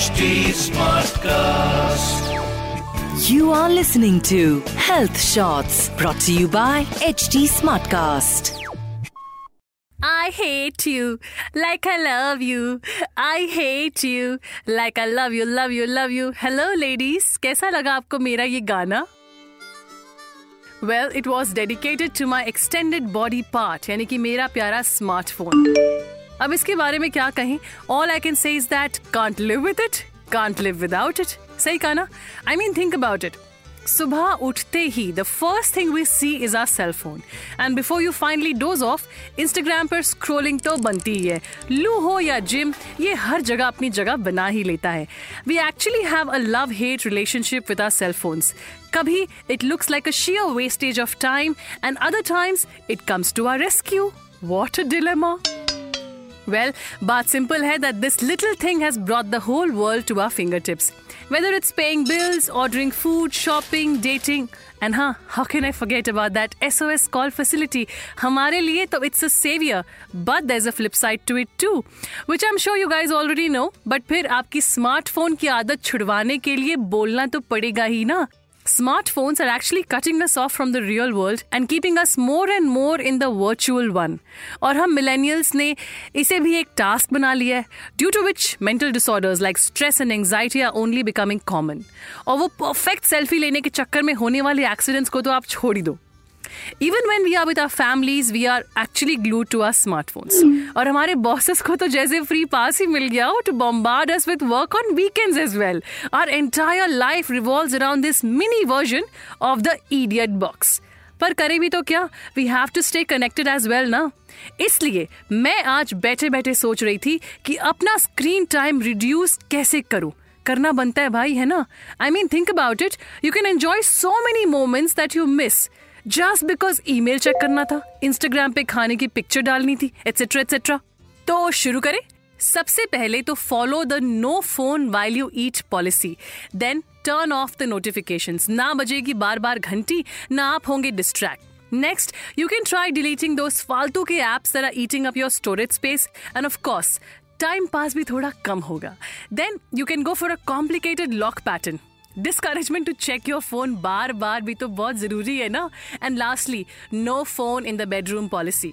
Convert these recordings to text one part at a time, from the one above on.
HT Smartcast. You are listening to Health Shots brought to you by HT Smartcast. I hate you like I love you. I hate you like I love you, love you, love you. Hello, ladies. कैसा लगा आपको मेरा ये गाना? Well, it was dedicated to my extended body part, यानी कि मेरा प्यारा smartphone. अब इसके बारे में क्या कहें? All I can say is that can't live with it can't live without it सही कहा ना? I mean think about it सुबह उठते ही the first thing we see is our cell phone and before you finally dose of Instagram पर scrolling तो बनती ही है। लू हो या जिम ये हर जगह अपनी जगह बना ही लेता है। We actually have a love hate relationship with our cell phones कभी it looks like a sheer wastage of time and other times it comes to our rescue what a dilemma Well, but simple hai that this little thing has brought the whole world to our fingertips. Whether it's paying bills, ordering food, shopping, dating, and huh, how can I forget about that SOS call facility? हमारे लिए तो it's a savior, but there's a flip side to it too, which I'm sure you guys already know. But फिर आपकी smartphone की आदत छुड़वाने के लिए बोलना तो पड़ेगा ही ना Smartphones are actually cutting us off from the real world and keeping us more and more in the virtual one. और हम millennials ने इसे भी एक task बना लिया है due to which mental disorders like stress and anxiety are only becoming common. और वो perfect selfie लेने के चक्कर में होने वाले accidents को तो आप छोड़ ही दो even when we are with our families we are actually glued to our smartphones और हमारे बॉसेस को तो जैसे फ्री पास ही मिल गया हो to bombard us with work on weekends as well our entire life revolve around this mini version of the idiot box पर करें भी तो क्या? We have to stay connected as well ना? इसलिए मैं आज बैठे बैठे सोच रही थी कि अपना स्क्रीन टाइम रिड्यूस कैसे करूँ? करना बनता है भाई, है ना? I mean think about it you can enjoy so many moments that you miss just because email check करना था इंस्टाग्राम पे खाने की पिक्चर डालनी थी एटसेट्रा एटसेट्रा तो शुरू करें। सबसे पहले तो follow the no phone while you eat policy then turn off the notification ना बजेगी बार बार घंटी, ना आप होंगे distract next you can try deleting दो फालतू के apps are eating up your storage space and of course time pass भी थोड़ा कम होगा। Then you can go for a complicated lock pattern discouragement to check your phone बार बार भी तो बहुत ज़रूरी है ना? And lastly no phone in the bedroom policy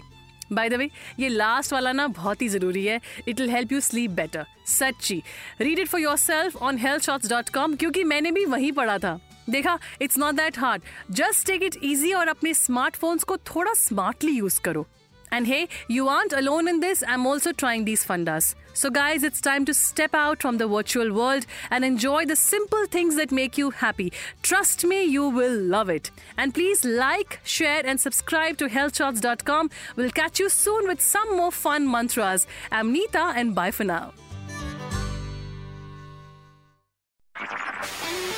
by the way ये लास्ट वाला ना बहुत ही ज़रूरी है। It will help you sleep better सच्ची। Read it for yourself on health shots dot com क्योंकि मैंने भी वहीं पढ़ा था। देखा it's not that hard just take it easy और अपने स्मार्टफोन्स को थोड़ा स्मार्टली यूज़ करो। And hey, you aren't alone in this. I'm also trying these fundas. So, guys, it's time to step out from the virtual world and enjoy the simple things that make you happy. Trust me, you will love it. And please like, share, and subscribe to healthshots.com. We'll catch you soon with some more fun mantras. I'm Neeta, and bye for now.